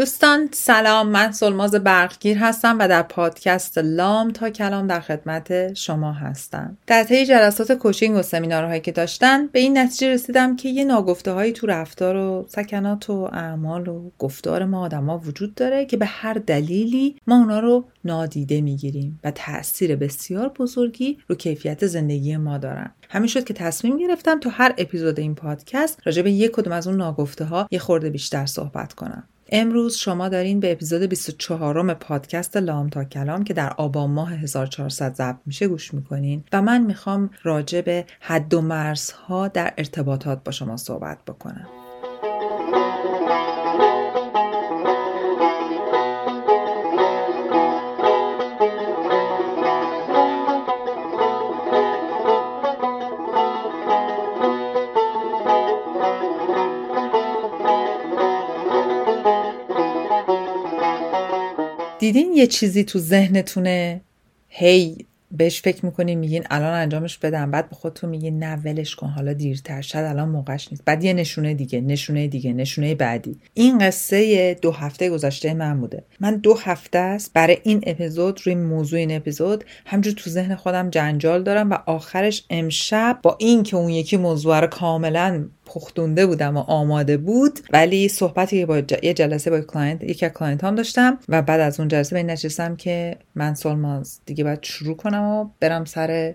دوستان سلام. من سلماز برقگیر هستم و در پادکست لام تا کلام در خدمت شما هستم. در طی جلسات کوچینگ و سمینارهایی که داشتن به این نتیجه رسیدم که یه ناگفته هایی تو رفتار و سکنات و اعمال و گفتار ما آدما وجود داره که به هر دلیلی ما اونا رو نادیده می‌گیریم و تاثیر بسیار بزرگی رو کیفیت زندگی ما دارن. همین شد که تصمیم گرفتم تو هر اپیزود این پادکست راجع به یک کدوم از اون ناگفته ها یه خورده بیشتر صحبت کنم. امروز شما دارین به اپیزود 24 پادکست لام تا کلام که در آبان ماه 1400 ضبط میشه گوش می‌کنین و من می‌خوام راجع به حد و مرزها در ارتباطات با شما صحبت بکنم. دیدین یه چیزی تو ذهنتونه؟ هی بهش فکر می‌کنین میگین الان انجامش بدم. بعد به خودتون میگین نه ولش کن حالا دیرتر. شد الان موقعش نیست. بعد یه نشونه دیگه نشونه دیگه نشونه بعدی. این قصه دو هفته گذشته من بوده. من دو هفته است برای این اپیزود روی موضوع این اپیزود همجور تو ذهن خودم جنجال دارم و آخرش امشب با این که اون یکی موضوع رو کاملا پختونده بودم و آماده بود ولی صحبتی با یه جلسه با client یکی از client هام داشتم و بعد از اون جلسه بعد نشستم که من سلماز دیگه باید شروع کنم و برم سر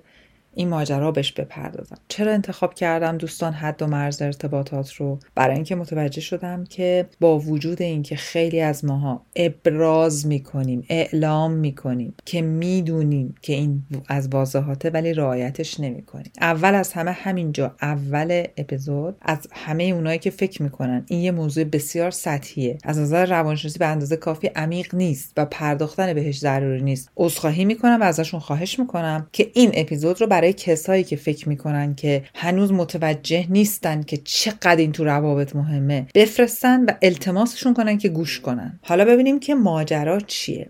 این ماجرا بهش بپردازم. چرا انتخاب کردم دوستان حد و مرز ارتباطات رو؟ برای اینکه متوجه شدم که با وجود اینکه خیلی از ماها ابراز می‌کنیم اعلام می‌کنیم که می‌دونیم که این از واضحاته ولی رعایتش نمی‌کنیم. اول از همه همینجا اول اپیزود از همه اونایی که فکر می‌کنن این یه موضوع بسیار سطحیه. از نظر روانشناسی به اندازه کافی عمیق نیست و پرداختن بهش ضروری نیست. عذرخواهی می‌کنم و ازشون خواهش می‌کنم که این اپیزود رو برای برای کسایی که فکر می‌کنن که هنوز متوجه نیستن که چقدر این تو روابط مهمه بفرستن و التماسشون کنن که گوش کنن. حالا ببینیم که ماجرا چیه.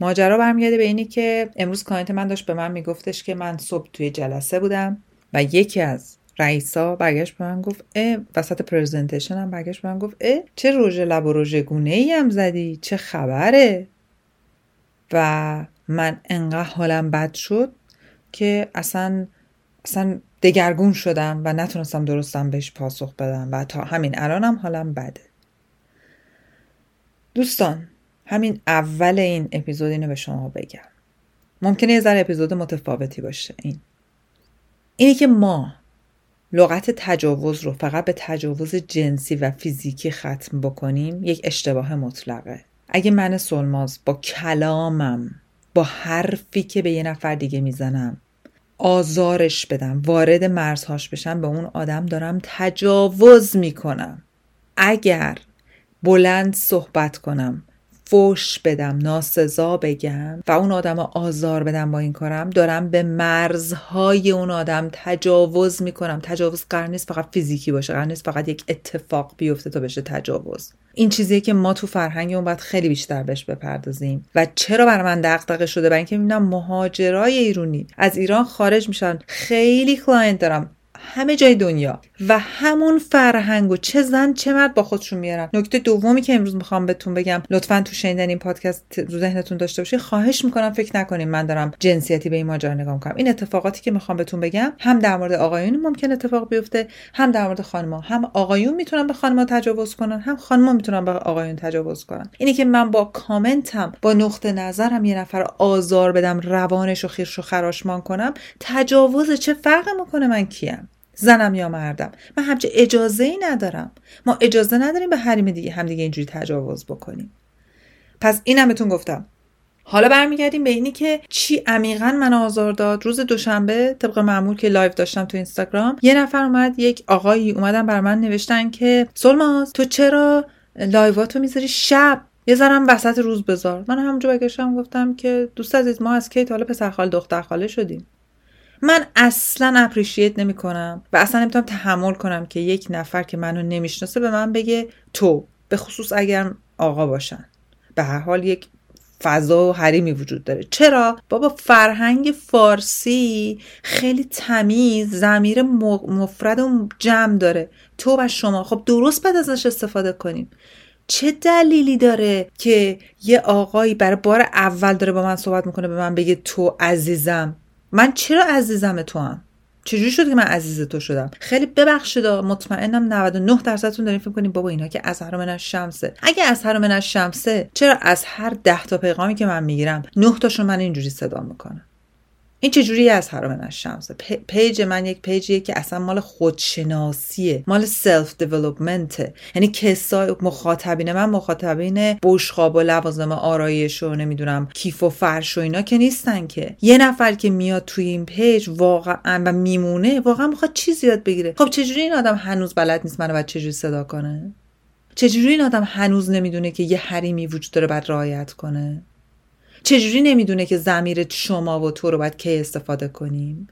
ماجرا برمیگرده به اینی که امروز client من داشت به من میگفتش که من صبح توی جلسه بودم و یکی از رئیسا برگشت به من گفت اه وسط presentation هم برگشت به من گفت اه چه رژ لب و رژ گونه ای هم زدی؟ چه خبره؟ و من انقدر حالم بد شد که اصلا اصلا دگرگون شدم و نتونستم درستم بهش پاسخ بدم و تا همین الانم حالم بده. دوستان همین اول این اپیزود اینو به شما بگم. ممکنه یه ذره اپیزود متفاوتی باشه. این. اینی که ما لغت تجاوز رو فقط به تجاوز جنسی و فیزیکی ختم بکنیم یک اشتباه مطلقه. اگه من سلماز با کلامم با حرفی که به یه نفر دیگه می‌زنم. آزارش بدم وارد مرزهاش بشم به اون آدم دارم تجاوز می‌کنم. اگر بلند صحبت کنم فوش بدم ناسزا بگم و اون آدم آزار بدم با این کارم دارم به مرزهای اون آدم تجاوز می‌کنم. تجاوز قرار نیست فقط فیزیکی باشه قرار نیست فقط یک اتفاق بیفته تا بشه تجاوز. این چیزیه که ما تو فرهنگمون باید خیلی بیشتر بهش بپردازیم. و چرا برای من دغدغه شده؟ برای اینکه می‌بینم مهاجرای ایرانی از ایران خارج میشن. خیلی client دارم. همه جای دنیا و همون فرهنگ و چه زن چه مرد با خودشون میارن. نکته دومی که امروز می‌خوام بهتون بگم لطفا تو شنیدن این پادکست رو ذهنتون داشته باشید خواهش می‌کنم فکر نکنیم من دارم جنسیتی به این ماجرا نگاه می‌کنم. این اتفاقاتی که می‌خوام بهتون بگم هم در مورد آقایون ممکن اتفاق بیفته هم در مورد خانم‌ها. هم آقایون می‌تونن به خانم‌ها تجاوز کنن هم خانم‌ها می‌تونن به آقایون تجاوز کنن. اینی که من با کامنتم با نقطه نظرم یه نفر آزار بدم روانش و خیرش و خراشمان کنم تجاوز چه فرق می‌کنه؟ من کیم؟ زنم یا مردم. من همچین اجازه ای ندارم. ما اجازه نداریم به حریم دیگه هم دیگه اینجوری تجاوز بکنیم. پس اینم بهتون گفتم. حالا برمیگردیم به اینی که چی عمیقا منو آزار داد. روز دوشنبه طبق معمول که live داشتم تو اینستاگرام یه نفر اومد یک آقایی اومدن برا من نوشتن که سلماز تو چرا live اتو می‌ذاری شب؟ یه ذرم وسط روز بذار. من همونجا برگشتم گفتم که دوست عزیز ما از کی حالا پسر خاله دختر خاله شدیم؟ من اصلا اپریشیت نمی کنم و اصلا نمی‌تونم تحمل کنم که یک نفر که منو نمی‌شناسه به من بگه تو به خصوص اگر آقا باشن. به هر حال یک فضا و حریمی وجود داره. چرا؟ بابا فرهنگ فارسی خیلی تمیز زمیر مفرد و جمع داره. تو و شما. خب درست بعد ازش استفاده کنیم. چه دلیلی داره که یه آقایی برای بار اول داره با من صحبت می‌کنه به من بگه تو عزیزم؟ من چرا عزیزم توام؟ چجوری شد که من عزیز تو شدم؟ خیلی ببخشید مطمئنم 99 درصدتون دارین فکر کنین بابا اینا که اظهر من الشمسه. اگه اظهر من الشمسه چرا از هر ده تا پیغامی که من می‌گیرم 9 تاشون منو اینجوری صدا می‌کنم این چجوری اظهر من الشمسه page من یک page یه که اصلا مال خودشناسیه مال self development ه یعنی کسای مخاطبین من مخاطبین بشقاب و لوازم آرایش و نمی‌دونم کیف و فرش و اینا که نیستن که. یه نفر که میاد توی این page واقعا و میمونه واقعا می‌خواد چیزی یاد بگیره. خب چجوری این آدم هنوز بلد نیست منو باید چجوری صدا کنه؟ چجوری این آدم هنوز نمی‌دونه که یه حریمی وجود داره باید رعایت کنه؟ چجوری نمی‌دونه که زمیر شما و تو رو باید کی استفاده کنیم؟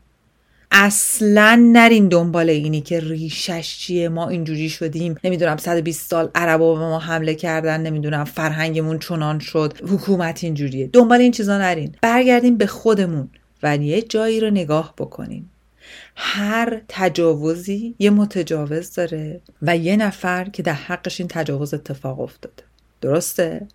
اصلا نرین دنبال اینی که ریشش چیه. ما اینجوری شدیم. نمی‌دونم 120 سال عربا به ما حمله کردن. نمی‌دونم فرهنگمون چنان شد. حکومت اینجوریه. دنبال این چیزا نرین. برگردیم به خودمون و یه جایی رو نگاه بکنیم. هر تجاوزی یه متجاوز داره و یه نفر که در حقش این تجاوز اتفاق افتاده. درسته؟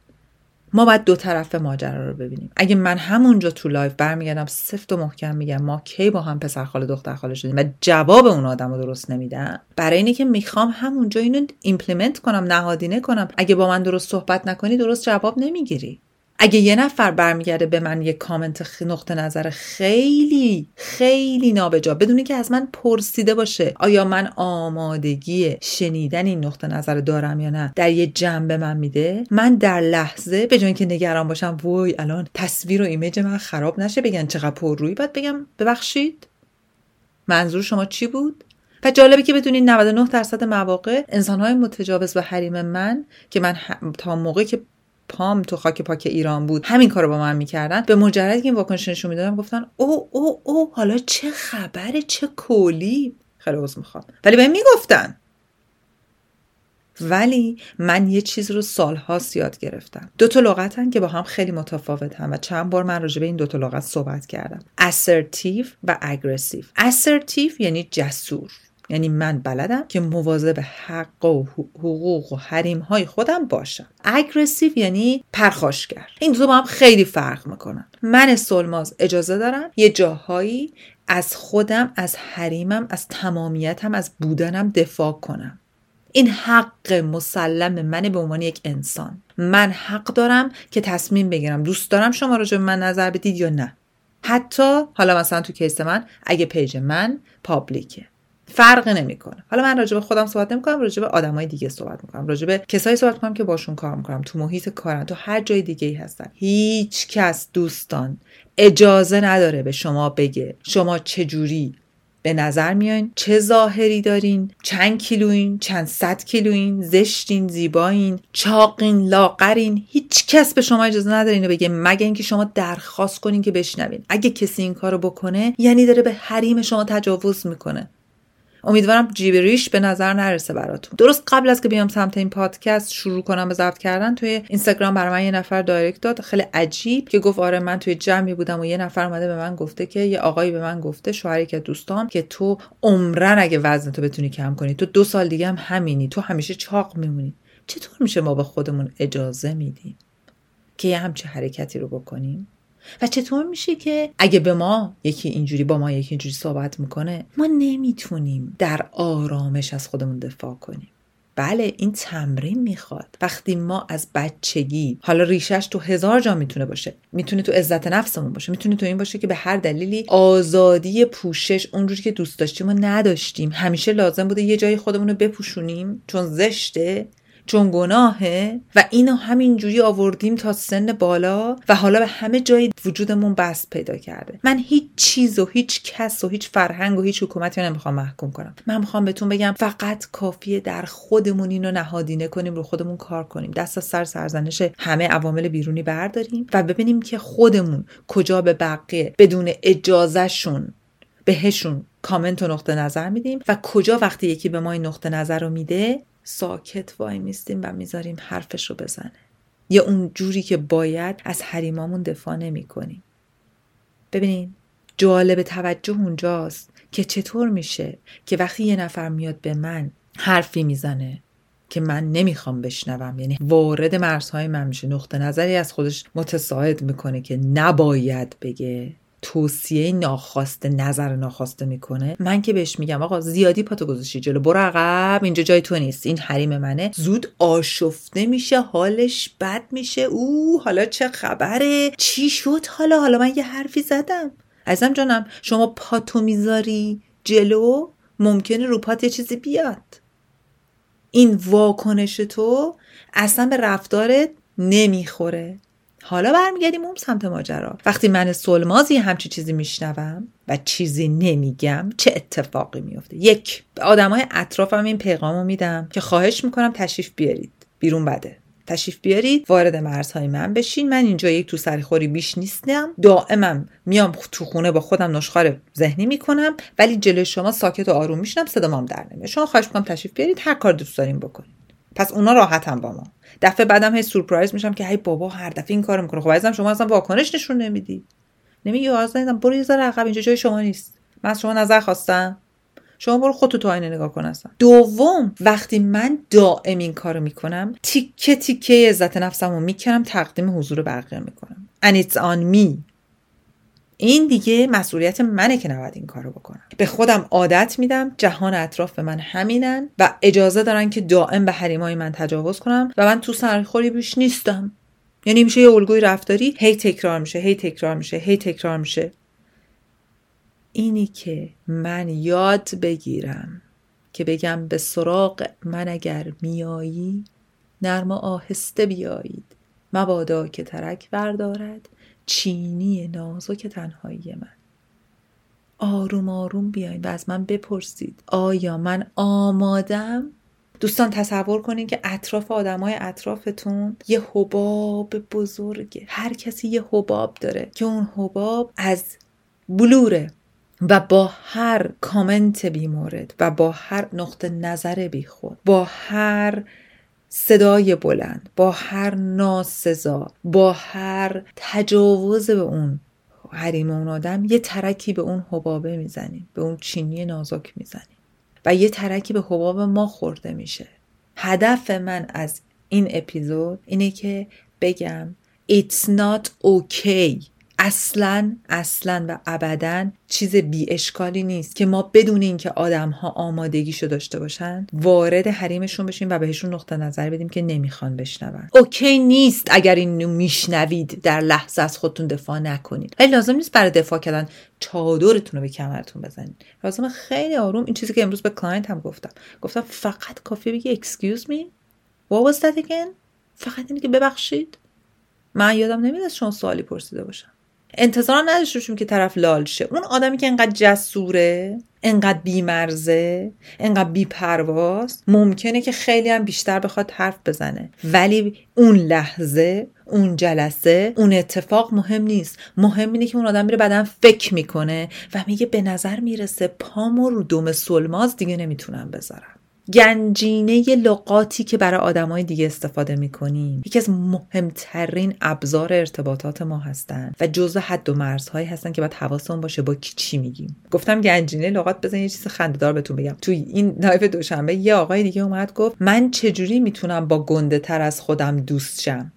ما باید دو طرف ماجرا رو ببینیم. اگه من همونجا تو live برمیگردم سفت و محکم میگم ما کی با هم پسر خاله دختر خاله شدیم و جواب اون آدم رو درست نمیدم. برای اینه که می‌خوام همونجا اینو implement کنم نهادینه کنم. اگه با من درست صحبت نکنی درست جواب نمی‌گیری. اگه یه نفر برمیگرده به من یه کامنت نقطه نظر خیلی خیلی نابجا بدون اینکه از من پرسیده باشه آیا من آمادگی شنیدن این نقطه نظر دارم یا نه در یه جنبه من میده؟ من در لحظه به جای که نگران باشم وای الان تصویر و image من خراب نشه بگن چقدر پر روی باید بگم ببخشید. منظور شما چی بود؟ و جالبه که بدونین 99 درصد مواقع انسانهای متجاوز و حریم من که من تا موقعی که پام تو خاک پاک ایران بود. همین کارو با من می‌کردن. به مجرد که این واکنش نشون می‌دادم گفتن او او او حالا چه خبره چه کولی خیلی عذر می‌خوام. ولی به می‌گفتن. ولی من یه چیز رو سالها یاد گرفتم. دو تا لغتن که با هم خیلی متفاوت هم و چند بار من راجع به این دو تا لغت صحبت کردم. Assertive و aggressive. Assertive یعنی جسور. یعنی من بلدم که مواظب حق و حقوق و حریم های خودم باشم. اگرسیو یعنی پرخاشگر. این دو با هم خیلی فرق می‌کنن. من سلماز اجازه دارم یه جاهایی از خودم از حریمم از تمامیتم از بودنم دفاع کنم. این حق مسلم منه به عنوان یک انسان. من حق دارم که تصمیم بگیرم. دوست دارم شما راجع به من نظر بدید یا نه. حتی حالا مثلا تو case من اگه page من public ه فرق نمی‌کنه. حالا من راجع به خودم صحبت نمی‌کنم راجع به آدمای دیگه صحبت می‌کنم راجع به کسایی صحبت می‌کنم که باشون کار می‌کنم تو محیط کارم تو هر جای دیگه ای هستن. هیچ کس دوستان اجازه نداره به شما بگه شما چجوری به نظر میاین چه ظاهری دارین چند کیلوین چند صد کیلوین زشتین زیبایین چاقین لاغرین. هیچ کس به شما اجازه نداره اینو بگه مگه اینکه شما درخواست کنین که بشنوین. اگه کسی این کارو بکنه یعنی داره به حریم شما تجاوز می‌کنه. امیدوارم جیب ریش به نظر نرسه براتون. درست قبل از که بیام سمت این پادکست شروع کنم به ضبط کردن توی اینستاگرام برای من یه نفر دایرکت داد خیلی عجیب که گفت آره من توی جمعی بودم و یه نفر اومده به من گفته که یه آقایی به من گفته شوهری که دوستام که تو عمرن اگه وزن تو بتونی کم کنی تو دو سال دیگه هم همینی تو همیشه چاق میمونی. چطور میشه ما به خودمون اجازه میدیم که یه همچه حرکتی رو بکنیم؟ و چطور میشه که اگه به ما یکی اینجوری با ما یکی اینجوری صحبت می‌کنه ما نمی‌تونیم در آرامش از خودمون دفاع کنیم. بله این تمرین می‌خواد. وقتی ما از بچگی حالا ریشش تو هزار جا می‌تونه باشه. می‌تونه تو عزت نفسمون باشه. می‌تونه تو این باشه که به هر دلیلی آزادی پوشش اونجوری که دوست داشتیم و نداشتیم. همیشه لازم بوده یه جای خودمون رو بپوشونیم چون زشته. چون گناهه و اینو همینجوری آوردیم تا سن بالا و حالا به همه جای وجودمون بست پیدا کرده. من هیچ چیز و هیچ کس و هیچ فرهنگ و هیچ حکومتی رو نمی‌خوام محکوم کنم. من می‌خوام بهتون بگم فقط کافیه در خودمون اینو نهادینه کنیم رو خودمون کار کنیم. دست از سر سرزنش همه عوامل بیرونی برداریم و ببینیم که خودمون کجا به بقیه بدون اجازهشون بهشون کامنت و نقطه نظر میدیم و کجا وقتی یکی به ما این نقطه نظر رو میده ساکت وای میستیم و می‌ذاریم حرفش رو بزنه. یا اون جوری که باید از حریمامون دفاع نمی کنیم ببینین جالب توجه اونجاست که چطور میشه که وقتی یه نفر میاد به من حرفی می‌زنه که من نمی‌خوام بشنوم. یعنی وارد مرزهای من میشه. نقطه نظری از خودش متساعد می‌کنه که نباید بگه. توصیه ناخواسته نظر ناخواسته می‌کنه. من که بهش میگم آقا زیادی پاتو گذاشتی جلو برو عقب اینجا جای تو نیست. این حریم منه. زود آشفته میشه حالش بد میشه. او حالا چه خبره؟ چی شد حالا؟ حالا من یه حرفی زدم. ازم جانم شما پاتو می‌ذاری جلو ممکنه رو پات یه چیزی بیاد. این واکنش تو اصلا به رفتارت نمی‌خوره. حالا برمیگردیم اون سمت ماجرا. وقتی من سلمازی همچی چیزی میشنوم و چیزی نمیگم چه اتفاقی میفته یک به آدمای اطرافم این پیغامو میدم که خواهش می‌کنم تشریف بیارید. بیرون بده. تشریف بیارید وارد مرزهای من بشین. من اینجا یک تو سرخوری بیش نیستم. دائمم میام تو خونه با خودم نشخار ذهنی می‌کنم ولی جلوی شما ساکت و آروم میشنم صدامم در نمیاد. شما خواهش می‌کنم تشریف بیارید هر کار دوست داریم بکنید. پس اونا راحتم با ما. دفعه بعدم هی سورپرایز میشم که هی بابا هر دفعه این کارو می‌کنه. خب عزیزم شما اصلا واکنش نشون نمیدی. نمیگی عزیزم برو یه ذره عقب. اینجا جای شما نیست. من از شما نظر خواستم. شما برو خودتو تو آینه نگاه کن اصلا. دوم وقتی من دائم این کارو می‌کنم تیکه تیکه عزت نفسمو می‌کنم تقدیم حضور بقیه می‌کنم. And it's on me. این دیگه مسئولیت منه که نباید این کارو بکنم. به خودم عادت میدم جهان اطراف به من همینن و اجازه دارن که دائم به حریمای من تجاوز کنم و من تو سرخوری بیش نیستم. یعنی میشه یه الگوی رفتاری هی تکرار میشه هی تکرار میشه هی تکرار میشه. اینی که من یاد بگیرم که بگم به سراغ من اگر میایی نرم و آهسته بیایید. مبادا که ترک بردارد. چینی نازک تنهایی من. آروم آروم بیاین و از من بپرسید. آیا من آمادم؟ دوستان تصور کنین که اطراف آدمای اطرافتون یه حباب بزرگه. هر کسی یه حباب داره که اون حباب از بلوره و با هر کامنت بیمورد و با هر نقطه نظر بیخود با هر صدای بلند با هر ناسزا با هر تجاوز به اون حریم اون آدم یه ترکی به اون حبابه می‌زنیم به اون چینی نازک می‌زنیم و یه ترکی به حباب ما خورده میشه. هدف من از این اپیزود اینه که بگم It's not okay. اصلا اصلا و ابدا چیز بی اشکالی نیست که ما بدون اینکه آدم ها آمادگیشو داشته باشن وارد حریمشون بشیم و بهشون نقطه نظر بدیم که نمی‌خوان بشنون. اوکی نیست اگر اینو میشنوید در لحظه از خودتون دفاع نکنید. ولی لازم نیست برای دفاع کردن چادرتون رو به کمرتون بزنید. لازمه خیلی آروم. این چیزی که امروز به client هم گفتم. گفتم فقط کافیه بگی excuse me. What was that again? فقط اینکه ببخشید. من یادم نمیاد شما سوالی پرسیده باشم. انتظار نداشته باشیم که طرف لال شه. اون آدمی که انقدر جسوره انقدر بیمرزه انقدر بی‌پرواس ممکنه که خیلی هم بیشتر بخواد حرف بزنه. ولی اون لحظه اون جلسه اون اتفاق مهم نیست. مهم اینه که اون آدم میره بعدا فکر می‌کنه و میگه به نظر می‌رسه پامو رو دم سلماز دیگه نمی‌تونم بذارم. گنجینه لغاتی که برای آدمای دیگه استفاده می‌کنیم. یکی از مهمترین ابزار ارتباطات ما هستن و جزء حد و مرزهایی هستن که باید حواسمون باشه با کی چی میگیم. گفتم گنجینه لغات بذار یه چیز خندهدار بهتون بگم. توی این live دوشنبه یه آقای دیگه اومد گفت من چجوری می‌تونم با گنده تر از خودم دوست شم؟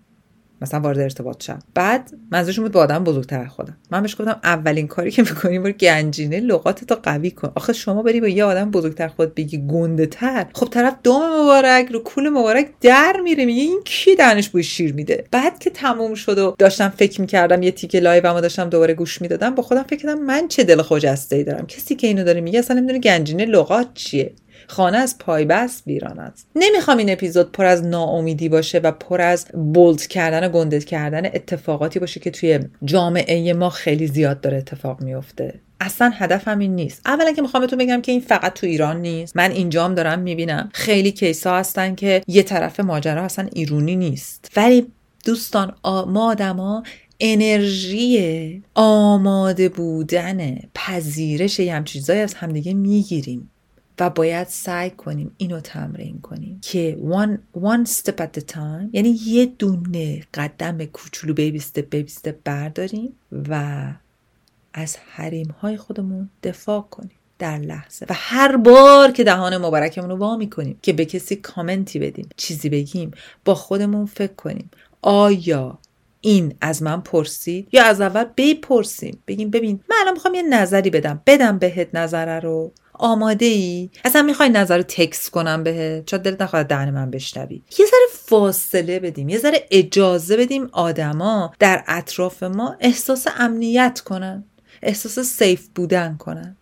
مثلا وارد ارتباط شم. بعد منظورشون بود با آدم بزرگتر خودم. من بهش گفتم اولین کاری که می‌کنی برو گنجینه لغات تو قوی کن. آخه شما بری با یه آدم بزرگتر خود بگی گنده تر خب طرف دم مبارک رو کول مبارک در میره میگه این کیه دهانش بوی شیر میده؟ بعد که تموم شد و داشتم فکر می‌کردم یه تیکه live داشتم دوباره گوش می‌دادم با خودم فکر کردم من چه دل خجسته ای دارم؟ کسی که اینو داره میگه اصلا نمی‌دونه گنجینه لغات چیه؟ خانه از پایبست ویران است. نمی‌خوام این اپیزود پر از ناامیدی باشه و پر از بولد کردن و گندت کردن اتفاقاتی باشه که توی جامعه ما خیلی زیاد داره اتفاق میفته. اصلا هدفم این نیست. اولا که می‌خوام بهتون بگم که این فقط تو ایران نیست. من اینجام دارم می‌بینم. خیلی کیسا هستن که یه طرف ماجرا اصلا ایرونی نیست. ولی دوستان ما آدما انرژی آماده بودن پذیرش یه هم چیزایی از همدیگه می‌گیریم. و باید سعی کنیم اینو تمرین کنیم که one, one step at a time یعنی یه دونه قدم کوچولو بیبی step بیبی برداریم و از حریم های خودمون دفاع کنیم در لحظه. و هر بار که دهان مبارکمون رو وا می‌کنیم که به کسی کامنتی بدیم چیزی بگیم با خودمون فکر کنیم. آیا این از من پرسید؟ یا از اول بپرسیم. بگیم ببین من الان می‌خوام یه نظری بدم. بدم بهت نظره رو. آماده ای اصلا می‌خوای نظر تکس کنم بهت؟ چون دلت نخواد دهن من بشنوی؟ یه ذره فاصله بدیم یه ذره اجازه بدیم آدما در اطراف ما احساس امنیت کنن احساس سیف بودن کنن.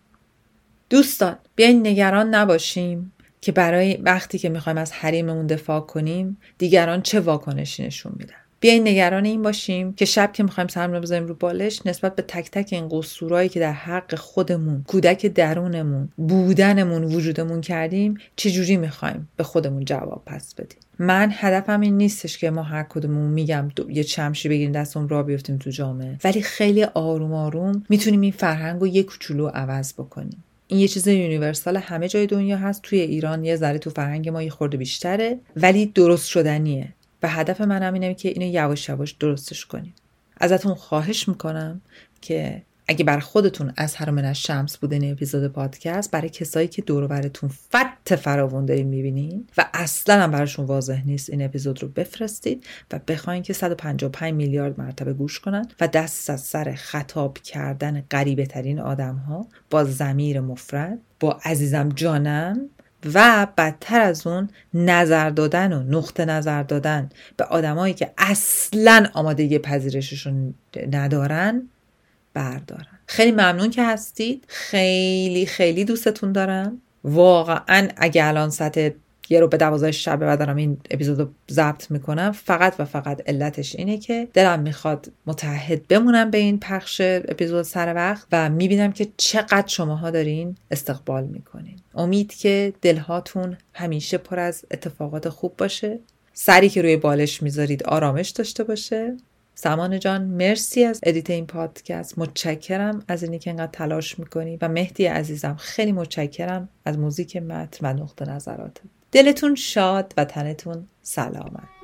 دوستان بیاین نگران نباشیم که برای وقتی که می‌خوایم از حریممون دفاع کنیم دیگران چه واکنشی نشون میدن؟ بیاین نگران این باشیم که شب که می‌خوایم سرم رو بذاریم رو بالش نسبت به تک تک این قصورایی که در حق خودمون کودک درونمون بودنمون وجودمون کردیم چجوری می‌خوایم به خودمون جواب پس بدیم؟ من هدفم این نیستش که ما هر کدومون میگم یه چمشی بگیریم دستمون را بیفتیم تو جامعه. ولی خیلی آروم آروم می‌تونیم این فرهنگ رو یه کوچولو عوض بکنیم. این یه چیز یونیورسال همه جای دنیا هست. توی ایران یه ذره تو فرهنگ ما یه خورده بیشتره ولی درست شدنیه. و هدف من هم اینه که اینو یواش یواش درستش کنیم. ازتون خواهش می‌کنم که اگه بر خودتون از هر من شمس بوده این اپیزود پادکست برای کسایی که دور براتون فت فراوون دارین می‌بینین و اصلا هم براشون واضح نیست این اپیزود رو بفرستید و بخواین که 155 میلیارد مرتبه گوش کنن و دست از سر خطاب کردن غریبه ترین آدم ها با زمیر مفرد با عزیزم جانم و بدتر از اون نظر دادن و نقطه نظر دادن به آدمایی که اصلا آمادگی پذیرششون ندارن بردارن. خیلی ممنون که هستید. خیلی خیلی دوستتون دارم. واقعا اگه الان سطح یه رو به دوازده شب و دارم این اپیزود رو ضبط می‌کنم. فقط و فقط علتش اینه که دلم می‌خواد متحد بمونم به این پخش اپیزود سر وقت و می‌بینم که چقدر شماها دارین استقبال می‌کنین. امید که دلهاتون همیشه پر از اتفاقات خوب باشه. سری که روی بالش می‌ذارید آرامش داشته باشه. سمان جان مرسی از ادیت این پادکست. متشکرم از اینی که انقدر تلاش می‌کنی و مهدی عزیزم خیلی متشکرم از موزیک متن و نقطه نظراتت. دلتون شاد و تنتون سلامت.